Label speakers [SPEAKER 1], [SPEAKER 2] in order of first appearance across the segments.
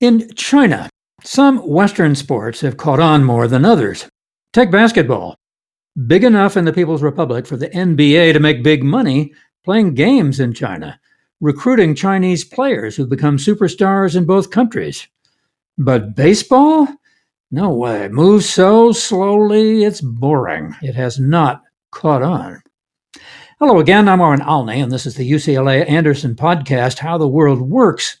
[SPEAKER 1] In China, some Western sports have caught on more than others. Take basketball. Big enough in the People's Republic for the NBA to make big money playing games in China, recruiting Chinese players who've become superstars in both countries. But baseball? No way. Moves so slowly, it's boring. It has not caught on. Hello again, I'm Warren Olney, and this is the UCLA Anderson podcast How the World Works.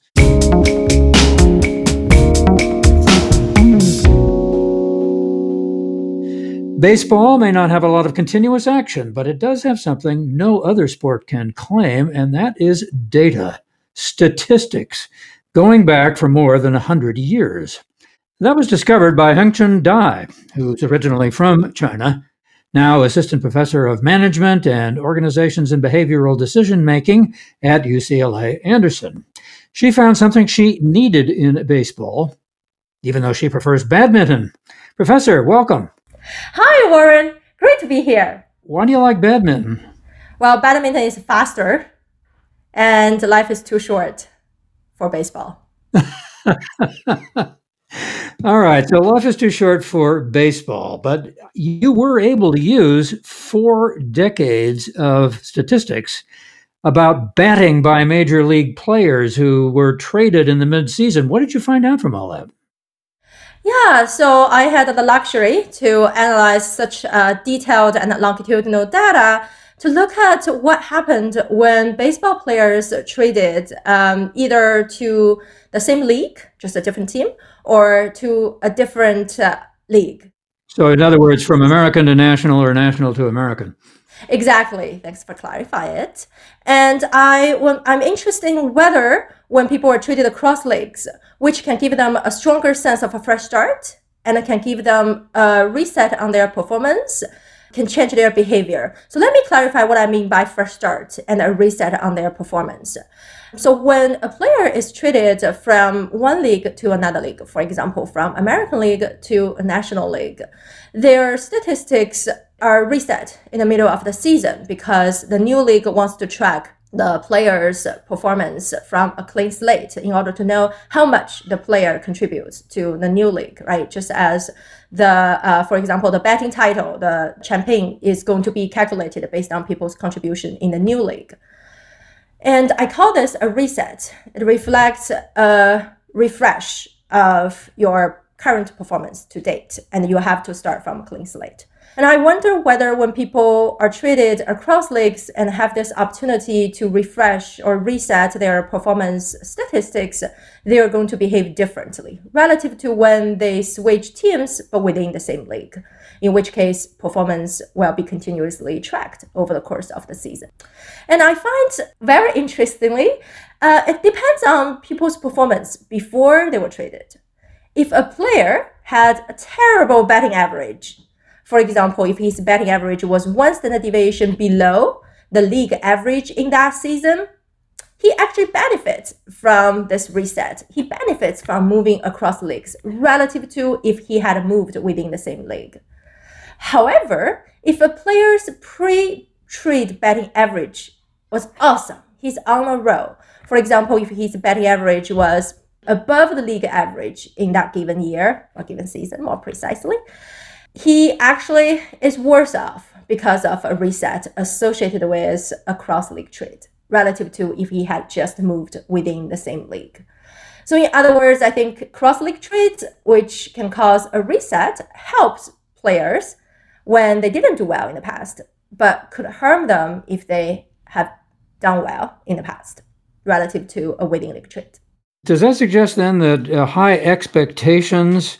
[SPEAKER 1] Baseball may not have a lot of continuous action, but it does have something no other sport can claim, and that is data, statistics, going back for more than 100 years. That was discovered by Hengchen Dai, who's originally from China, now assistant professor of management and organizations and behavioral decision making at UCLA Anderson. She found something she needed in baseball, even though she prefers badminton. Professor, welcome.
[SPEAKER 2] Hi, Warren. Great to be here.
[SPEAKER 1] Why do you like badminton?
[SPEAKER 2] Well, badminton is faster, and life is too short for baseball.
[SPEAKER 1] All right, so life is too short for baseball, but you were able to use four decades of statistics about batting by major league players who were traded in the midseason. What did you find out from all that?
[SPEAKER 2] Yeah, so I had the luxury to analyze such uh, detailed and longitudinal data to look at what happened when baseball players traded um, either to the same league, just a different team, or to a different uh, league.
[SPEAKER 1] So, in other words, from American to national or national to American.
[SPEAKER 2] Exactly. Thanks for clarifying it. And I, I'm interested in whether when people are traded across leagues, which can give them a stronger sense of a fresh start and can give them a reset on their performance, can change their behavior. So let me clarify what I mean by fresh start and a reset on their performance. So when a player is traded from one league to another league, for example, from American League to National League, their statistics are reset in the middle of the season because the new league wants to track the player's performance from a clean slate in order to know how much the player contributes to the new league, right? Just as the, uh, for example, the batting title, the champion is going to be calculated based on people's contribution in the new league. And I call this a reset. It reflects a refresh of your current performance to date, and you have to start from a clean slate. And I wonder whether when people are traded across leagues and have this opportunity to refresh or reset their performance statistics, they are going to behave differently relative to when they switch teams but within the same league, in which case performance will be continuously tracked over the course of the season. And I find very interestingly, uh, it depends on people's performance before they were traded. If a player had a terrible batting average, for example, if his batting average was one standard deviation below the league average in that season, he actually benefits from this reset. He benefits from moving across leagues relative to if he had moved within the same league. However, if a player's pre-trade batting average was awesome, he's on a roll. For example, if his batting average was above the league average in that given year or given season, more precisely, he actually is worse off because of a reset associated with a cross league trade relative to if he had just moved within the same league. So, in other words, I think cross league trades, which can cause a reset, helps players when they didn't do well in the past, but could harm them if they have done well in the past relative to a within league trade.
[SPEAKER 1] Does that suggest then that uh, high expectations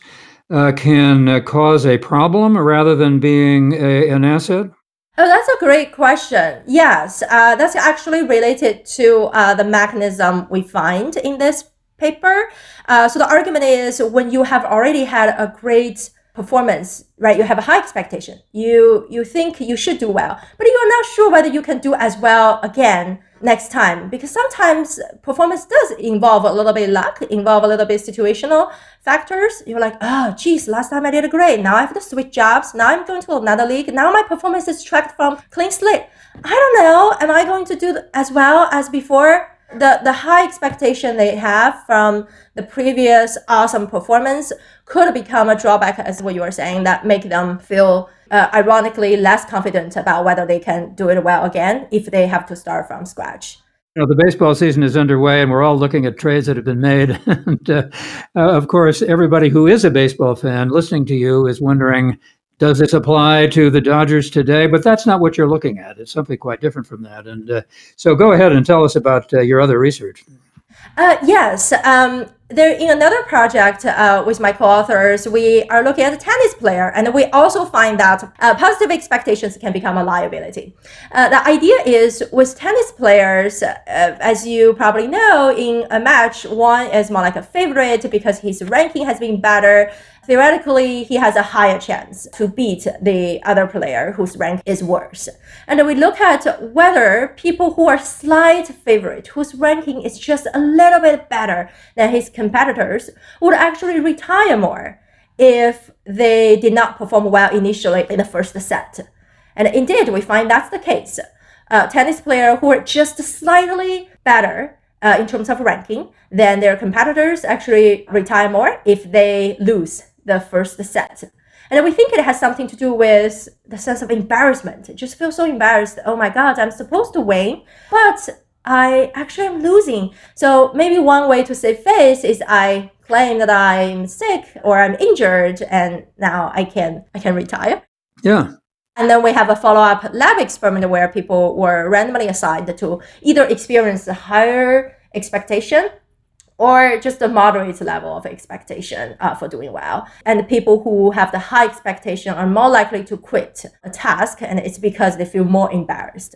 [SPEAKER 1] uh, can uh, cause a problem rather than being a, an asset?
[SPEAKER 2] Oh, that's a great question. Yes, uh, that's actually related to uh, the mechanism we find in this paper. Uh, so the argument is when you have already had a great performance, right? You have a high expectation. You you think you should do well, but you're not sure whether you can do as well again next time because sometimes performance does involve a little bit luck, involve a little bit situational factors. You're like, oh, geez, last time I did a great. Now I have to switch jobs. Now I'm going to another league. Now my performance is tracked from clean slate. I don't know. Am I going to do as well as before? The the high expectation they have from the previous awesome performance could become a drawback as what you were saying that make them feel uh, ironically less confident about whether they can do it well again if they have to start from scratch
[SPEAKER 1] you know, the baseball season is underway, and we're all looking at trades that have been made. and uh, uh, of course, everybody who is a baseball fan listening to you is wondering does this apply to the Dodgers today? But that's not what you're looking at. It's something quite different from that. And uh, so go ahead and tell us about uh, your other research.
[SPEAKER 2] Uh, yes. Um, there, in another project uh, with my co-authors, we are looking at a tennis player, and we also find that uh, positive expectations can become a liability. Uh, the idea is with tennis players, as you probably know, in a match, one is more like a favorite because his ranking has been better theoretically he has a higher chance to beat the other player whose rank is worse. And we look at whether people who are slight favorite, whose ranking is just a little bit better than his competitors, would actually retire more if they did not perform well initially in the first set. And indeed, we find that's the case. Uh, tennis players who are just slightly better uh, in terms of ranking than their competitors actually retire more if they lose the first set. And we think it has something to do with the sense of embarrassment. It just feel so embarrassed. Oh my God, I'm supposed to win, but I actually am losing. So maybe one way to save face is I claim that I'm sick or I'm injured and now I can I can retire.
[SPEAKER 1] Yeah.
[SPEAKER 2] And then we have a follow-up lab experiment where people were randomly assigned to either experience a higher expectation or just a moderate level of expectation uh, for doing well. And people who have the high expectation are more likely to quit a task, and it's because they feel more embarrassed.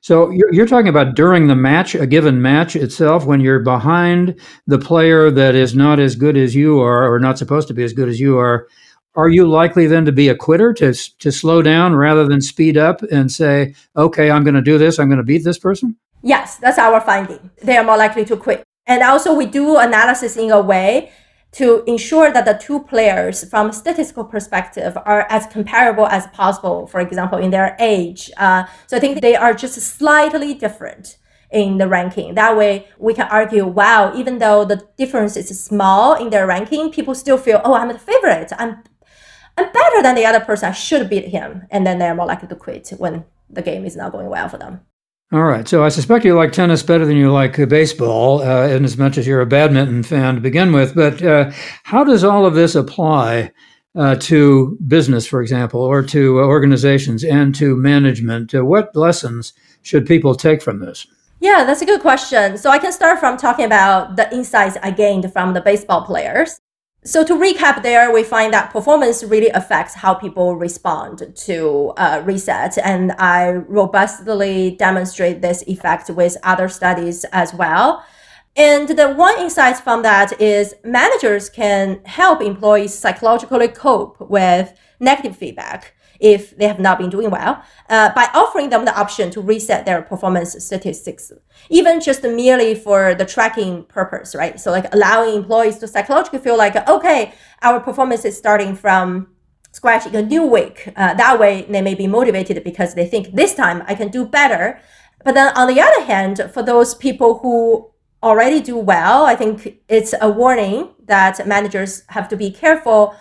[SPEAKER 1] So you're, you're talking about during the match, a given match itself, when you're behind the player that is not as good as you are, or not supposed to be as good as you are. Are you likely then to be a quitter to to slow down rather than speed up and say, "Okay, I'm going to do this. I'm going to beat this person"?
[SPEAKER 2] Yes, that's our finding. They are more likely to quit. And also we do analysis in a way to ensure that the two players from a statistical perspective are as comparable as possible, for example, in their age. Uh, so I think they are just slightly different in the ranking. That way we can argue, wow, even though the difference is small in their ranking, people still feel, oh, I'm the favorite. I'm I'm better than the other person. I should beat him. And then they're more likely to quit when the game is not going well for them.
[SPEAKER 1] All right. So I suspect you like tennis better than you like baseball, uh, in as much as you're a badminton fan to begin with. But uh, how does all of this apply uh, to business, for example, or to organizations and to management? Uh, what lessons should people take from this?
[SPEAKER 2] Yeah, that's a good question. So I can start from talking about the insights I gained from the baseball players. So to recap there, we find that performance really affects how people respond to uh, reset. And I robustly demonstrate this effect with other studies as well. And the one insight from that is managers can help employees psychologically cope with negative feedback if they have not been doing well uh, by offering them the option to reset their performance statistics, even just merely for the tracking purpose, right? So like allowing employees to psychologically feel like, okay, our performance is starting from scratch in a new week. Uh, that way they may be motivated because they think this time I can do better. But then on the other hand, for those people who already do well, I think it's a warning that managers have to be careful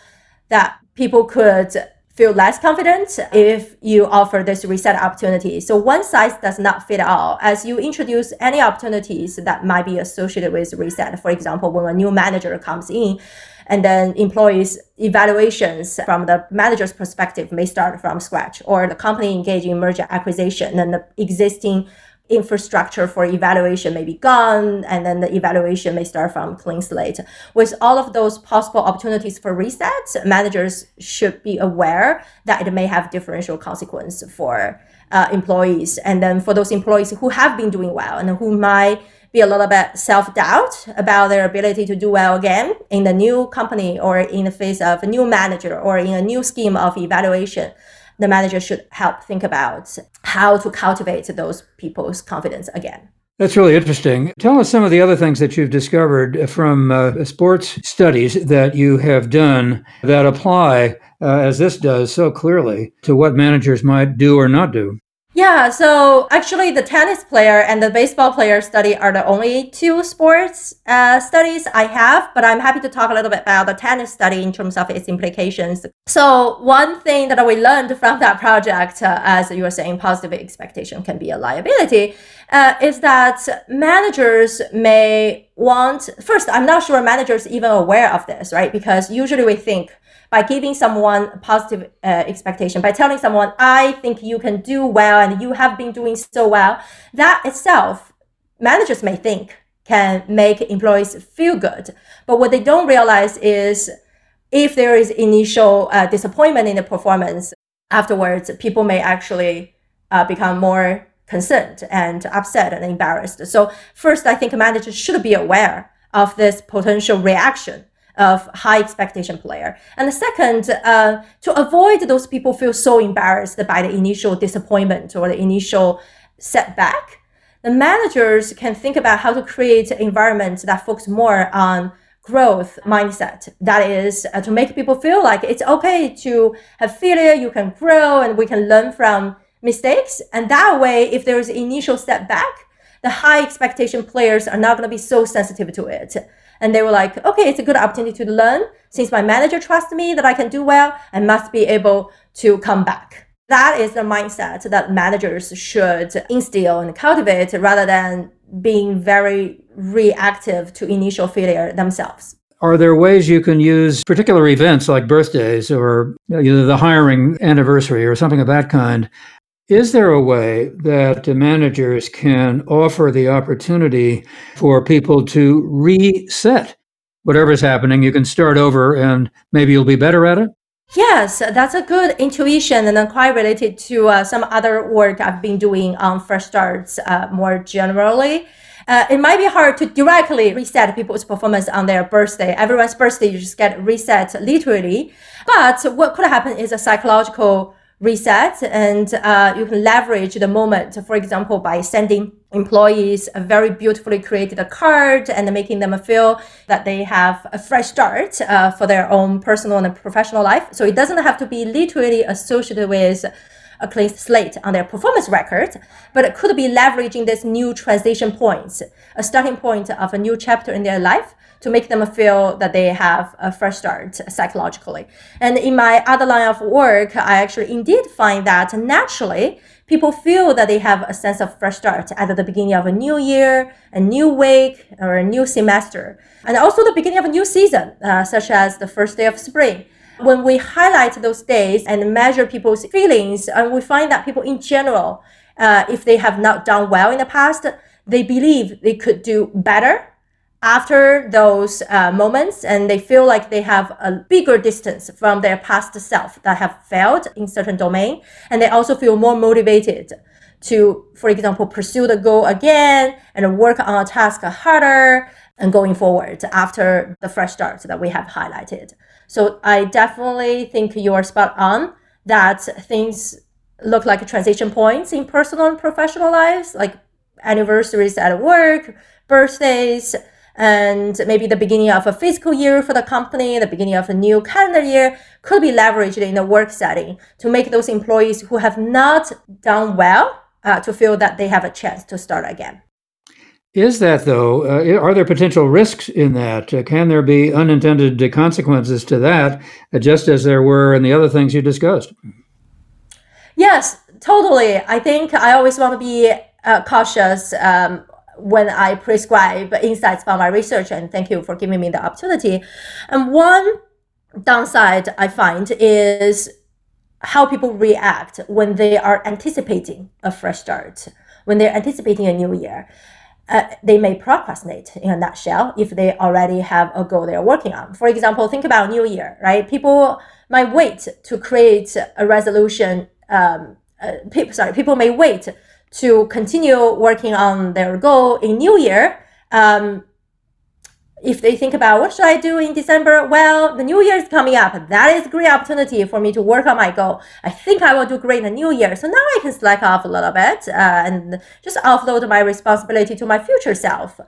[SPEAKER 2] that people could feel less confident if you offer this reset opportunity. So one size does not fit all. As you introduce any opportunities that might be associated with reset, for example, when a new manager comes in, and then employees evaluations from the manager's perspective may start from scratch, or the company engage in merger acquisition and the existing infrastructure for evaluation may be gone and then the evaluation may start from clean slate. With all of those possible opportunities for resets managers should be aware that it may have differential consequence for uh, employees. And then for those employees who have been doing well and who might be a little bit self-doubt about their ability to do well again in the new company or in the face of a new manager or in a new scheme of evaluation the manager should help think about how to cultivate those people's confidence again.
[SPEAKER 1] That's really interesting. Tell us some of the other things that you've discovered from uh, sports studies that you have done that apply, uh, as this does so clearly, to what managers might do or not do.
[SPEAKER 2] Yeah, so actually, the tennis player and the baseball player study are the only two sports uh, studies I have, but I'm happy to talk a little bit about the tennis study in terms of its implications. So, one thing that we learned from that project, uh, as you were saying, positive expectation can be a liability, uh, is that managers may want, first, I'm not sure managers even aware of this, right? Because usually we think, by giving someone positive uh, expectation, by telling someone, I think you can do well and you have been doing so well, that itself, managers may think can make employees feel good. But what they don't realize is if there is initial uh, disappointment in the performance, afterwards, people may actually uh, become more concerned and upset and embarrassed. So, first, I think managers should be aware of this potential reaction of high expectation player. And the second, uh, to avoid those people feel so embarrassed by the initial disappointment or the initial setback, the managers can think about how to create an environment that focuses more on growth mindset. That is uh, to make people feel like it's okay to have failure, you can grow, and we can learn from mistakes. And that way, if there is initial setback, the high expectation players are not going to be so sensitive to it. And they were like, okay, it's a good opportunity to learn. Since my manager trusts me that I can do well, I must be able to come back. That is the mindset that managers should instill and cultivate rather than being very reactive to initial failure themselves.
[SPEAKER 1] Are there ways you can use particular events like birthdays or either the hiring anniversary or something of that kind is there a way that managers can offer the opportunity for people to reset whatever's happening? You can start over and maybe you'll be better at it?
[SPEAKER 2] Yes, that's a good intuition and quite related to uh, some other work I've been doing on fresh starts uh, more generally. Uh, it might be hard to directly reset people's performance on their birthday. Everyone's birthday, you just get reset literally. But what could happen is a psychological reset and uh, you can leverage the moment, for example, by sending employees a very beautifully created card and making them feel that they have a fresh start uh, for their own personal and professional life. So it doesn't have to be literally associated with a clean slate on their performance record, but it could be leveraging this new transition points, a starting point of a new chapter in their life to make them feel that they have a fresh start psychologically. And in my other line of work, I actually indeed find that naturally people feel that they have a sense of fresh start at the beginning of a new year, a new week, or a new semester, and also the beginning of a new season, uh, such as the first day of spring. When we highlight those days and measure people's feelings, and we find that people in general, uh, if they have not done well in the past, they believe they could do better after those uh, moments and they feel like they have a bigger distance from their past self that have failed in certain domain and they also feel more motivated to for example pursue the goal again and work on a task harder and going forward after the fresh start that we have highlighted so i definitely think you're spot on that things look like transition points in personal and professional lives like anniversaries at work birthdays and maybe the beginning of a fiscal year for the company, the beginning of a new calendar year could be leveraged in the work setting to make those employees who have not done well uh, to feel that they have a chance to start again.
[SPEAKER 1] Is that though? Uh, are there potential risks in that? Uh, can there be unintended consequences to that, uh, just as there were in the other things you discussed?
[SPEAKER 2] Yes, totally. I think I always want to be uh, cautious um, when I prescribe insights from my research, and thank you for giving me the opportunity. And one downside I find is how people react when they are anticipating a fresh start, when they're anticipating a new year. Uh, they may procrastinate in a nutshell if they already have a goal they're working on. For example, think about New Year, right? People might wait to create a resolution. Um, uh, people, sorry, people may wait to continue working on their goal in New Year. Um, if they think about what should I do in December, well, the New Year is coming up. That is a great opportunity for me to work on my goal. I think I will do great in the New Year. So now I can slack off a little bit uh, and just offload my responsibility to my future self.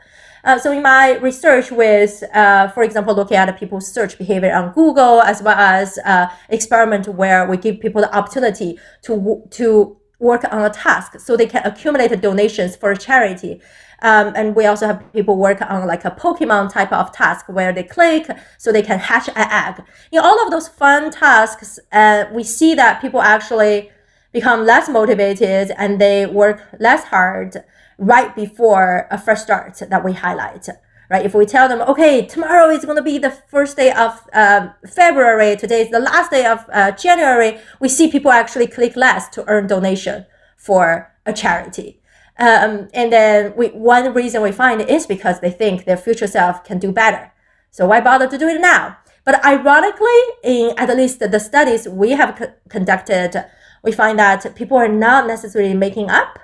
[SPEAKER 2] Uh, so in my research with, uh, for example, looking at people's search behavior on Google, as well as uh, experiment where we give people the opportunity to to work on a task so they can accumulate donations for charity. Um, and we also have people work on like a Pokemon type of task where they click so they can hatch an egg. In all of those fun tasks, uh, we see that people actually become less motivated and they work less hard right before a fresh start that we highlight right? If we tell them, okay, tomorrow is going to be the first day of uh, February, today is the last day of uh, January, we see people actually click less to earn donation for a charity. Um, and then we, one reason we find is because they think their future self can do better. So why bother to do it now? But ironically, in at least the studies we have c- conducted, we find that people are not necessarily making up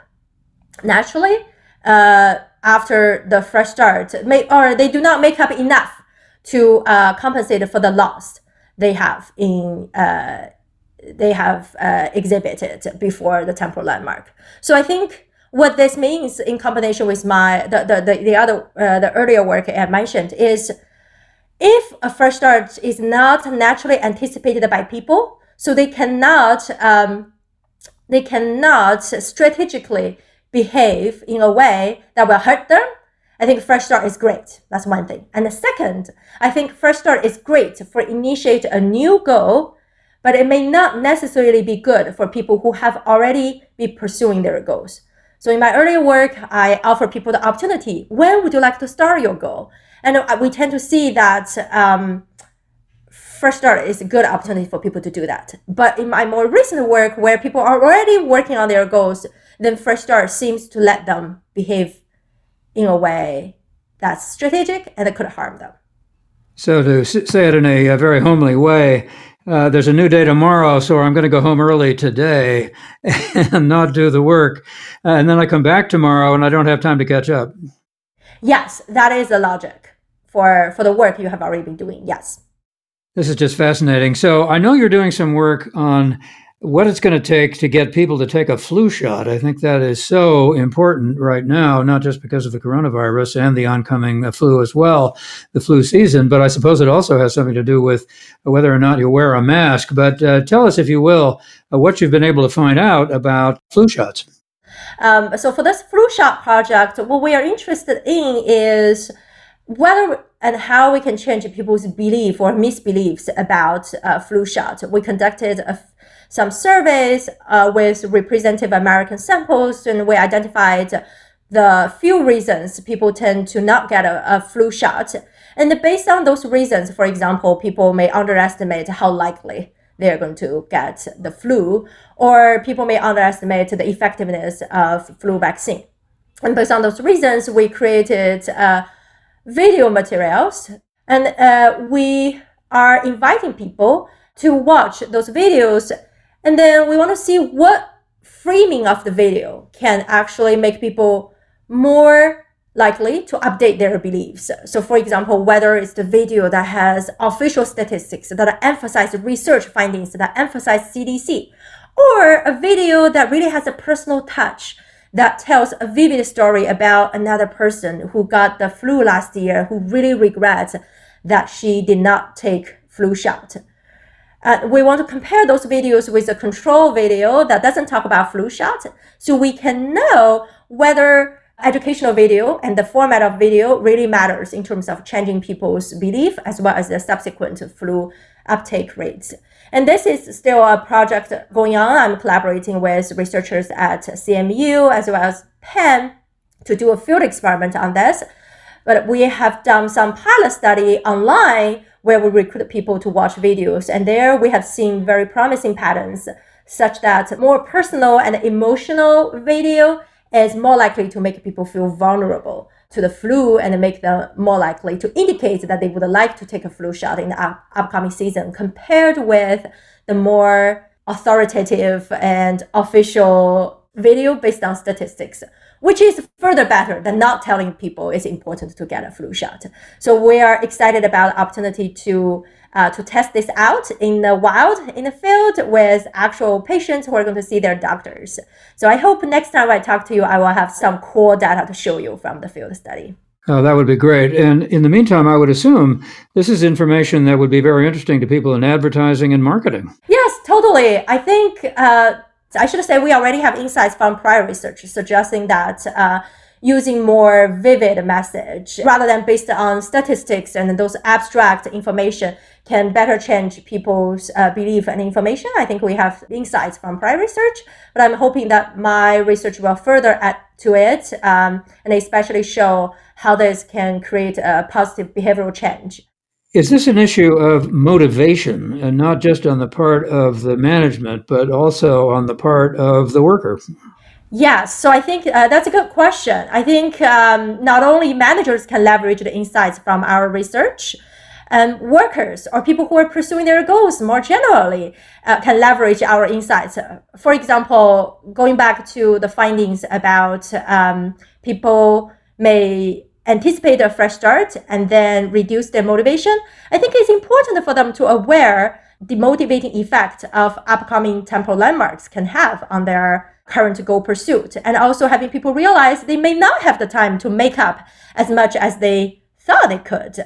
[SPEAKER 2] naturally. Uh, after the fresh start, may, or they do not make up enough to uh, compensate for the loss they have in uh, they have uh, exhibited before the temporal landmark. So I think what this means in combination with my the the, the, the other uh, the earlier work I mentioned is if a fresh start is not naturally anticipated by people, so they cannot um, they cannot strategically behave in a way that will hurt them, I think Fresh Start is great. That's one thing. And the second, I think Fresh Start is great for initiate a new goal, but it may not necessarily be good for people who have already been pursuing their goals. So in my earlier work, I offer people the opportunity. When would you like to start your goal? And uh, we tend to see that um, Fresh Start is a good opportunity for people to do that. But in my more recent work, where people are already working on their goals, then Fresh Start seems to let them behave in a way that's strategic and that could harm them.
[SPEAKER 1] So, to say it in a, a very homely way, uh, there's a new day tomorrow, so I'm going to go home early today and not do the work. Uh, and then I come back tomorrow and I don't have time to catch up.
[SPEAKER 2] Yes, that is the logic for, for the work you have already been doing. Yes.
[SPEAKER 1] This is just fascinating. So I know you're doing some work on what it's going to take to get people to take a flu shot. I think that is so important right now, not just because of the coronavirus and the oncoming uh, flu as well, the flu season, but I suppose it also has something to do with whether or not you wear a mask. But uh, tell us, if you will, uh, what you've been able to find out about flu shots.
[SPEAKER 2] Um, so, for this flu shot project, what we are interested in is whether and how we can change people's belief or misbeliefs about uh, flu shot. We conducted a some surveys uh, with representative American samples, and we identified the few reasons people tend to not get a, a flu shot. And based on those reasons, for example, people may underestimate how likely they're going to get the flu, or people may underestimate the effectiveness of flu vaccine. And based on those reasons, we created uh, video materials, and uh, we are inviting people to watch those videos and then we want to see what framing of the video can actually make people more likely to update their beliefs. So, for example, whether it's the video that has official statistics that emphasize research findings that emphasize CDC, or a video that really has a personal touch that tells a vivid story about another person who got the flu last year who really regrets that she did not take flu shot. Uh, we want to compare those videos with a control video that doesn't talk about flu shot so we can know whether educational video and the format of video really matters in terms of changing people's belief as well as the subsequent flu uptake rates. And this is still a project going on. I'm collaborating with researchers at CMU as well as Penn to do a field experiment on this. But we have done some pilot study online where we recruit people to watch videos. And there we have seen very promising patterns, such that more personal and emotional video is more likely to make people feel vulnerable to the flu and make them more likely to indicate that they would like to take a flu shot in the up- upcoming season compared with the more authoritative and official video based on statistics which is further better than not telling people it's important to get a flu shot. So we are excited about the opportunity to uh, to test this out in the wild, in the field, with actual patients who are going to see their doctors. So I hope next time I talk to you, I will have some cool data to show you from the field study.
[SPEAKER 1] Oh, that would be great. And in the meantime, I would assume this is information that would be very interesting to people in advertising and marketing.
[SPEAKER 2] Yes, totally. I think uh, I should say we already have insights from prior research suggesting that uh, using more vivid message rather than based on statistics and those abstract information can better change people's uh, belief and information. I think we have insights from prior research, but I'm hoping that my research will further add to it um, and especially show how this can create a positive behavioral change.
[SPEAKER 1] Is this an issue of motivation, and not just on the part of the management, but also on the part of the worker?
[SPEAKER 2] Yes, so I think uh, that's a good question. I think um, not only managers can leverage the insights from our research, and workers or people who are pursuing their goals more generally uh, can leverage our insights. For example, going back to the findings about um, people may anticipate a fresh start and then reduce their motivation, I think it's important for them to aware the motivating effect of upcoming temporal landmarks can have on their current goal pursuit. And also having people realize they may not have the time to make up as much as they thought they could,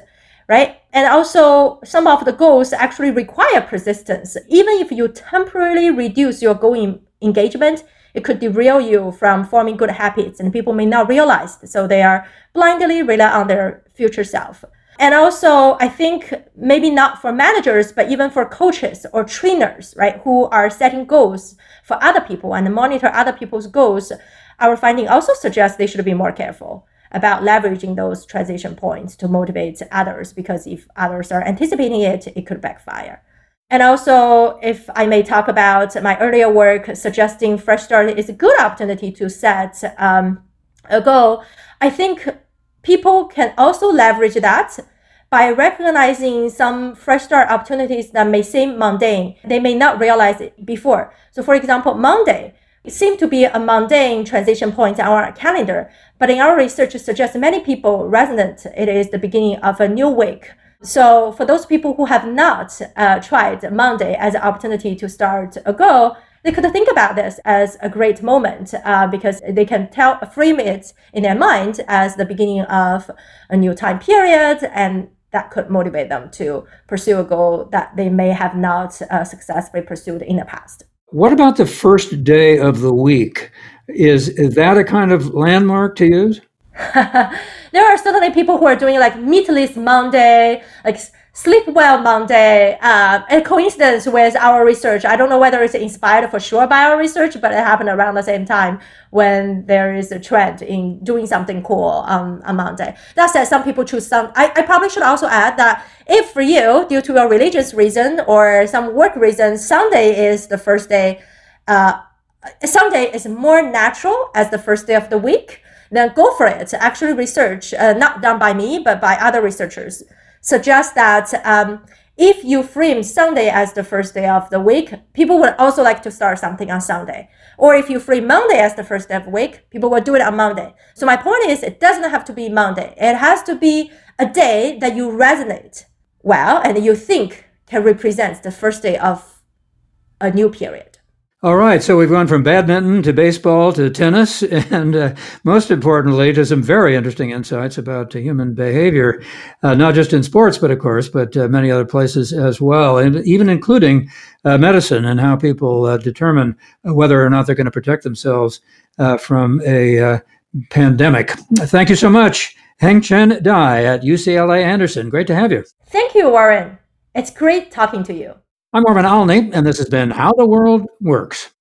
[SPEAKER 2] right? And also some of the goals actually require persistence. Even if you temporarily reduce your goal engagement, it could derail you from forming good habits and people may not realize. So they are blindly rely on their future self. And also, I think maybe not for managers, but even for coaches or trainers, right, who are setting goals for other people and monitor other people's goals, our finding also suggests they should be more careful about leveraging those transition points to motivate others, because if others are anticipating it, it could backfire. And also, if I may talk about my earlier work suggesting Fresh Start is a good opportunity to set um, a goal, I think people can also leverage that by recognizing some fresh start opportunities that may seem mundane. They may not realize it before. So, for example, Monday seemed to be a mundane transition point on our calendar, but in our research suggests many people resonate it is the beginning of a new week. So, for those people who have not uh, tried Monday as an opportunity to start a goal, they could think about this as a great moment uh, because they can tell frame it in their mind as the beginning of a new time period and that could motivate them to pursue a goal that they may have not uh, successfully pursued in the past.
[SPEAKER 1] What about the first day of the week? Is, is that a kind of landmark to use?
[SPEAKER 2] there are certainly people who are doing like meatless Monday, like Sleep Well Monday, uh, a coincidence with our research. I don't know whether it's inspired for sure by our research, but it happened around the same time when there is a trend in doing something cool on, on Monday. That said, some people choose some. I, I probably should also add that if for you, due to a religious reason or some work reason, Sunday is the first day, uh, Sunday is more natural as the first day of the week, then go for it. Actually, research, uh, not done by me, but by other researchers suggests that um, if you frame Sunday as the first day of the week, people would also like to start something on Sunday. Or if you frame Monday as the first day of the week, people will do it on Monday. So my point is, it doesn't have to be Monday. It has to be a day that you resonate well and you think can represent the first day of a new period.
[SPEAKER 1] All right, so we've gone from badminton to baseball to tennis, and uh, most importantly, to some very interesting insights about human behavior, uh, not just in sports, but of course, but uh, many other places as well, and even including uh, medicine and how people uh, determine whether or not they're going to protect themselves from a pandemic. Thank you so much, Hengchen Dai at UCLA Anderson. Great to have you.
[SPEAKER 2] Thank you, Warren. It's great talking to you.
[SPEAKER 1] I'm Marvin Olney, and this has been How the World Works.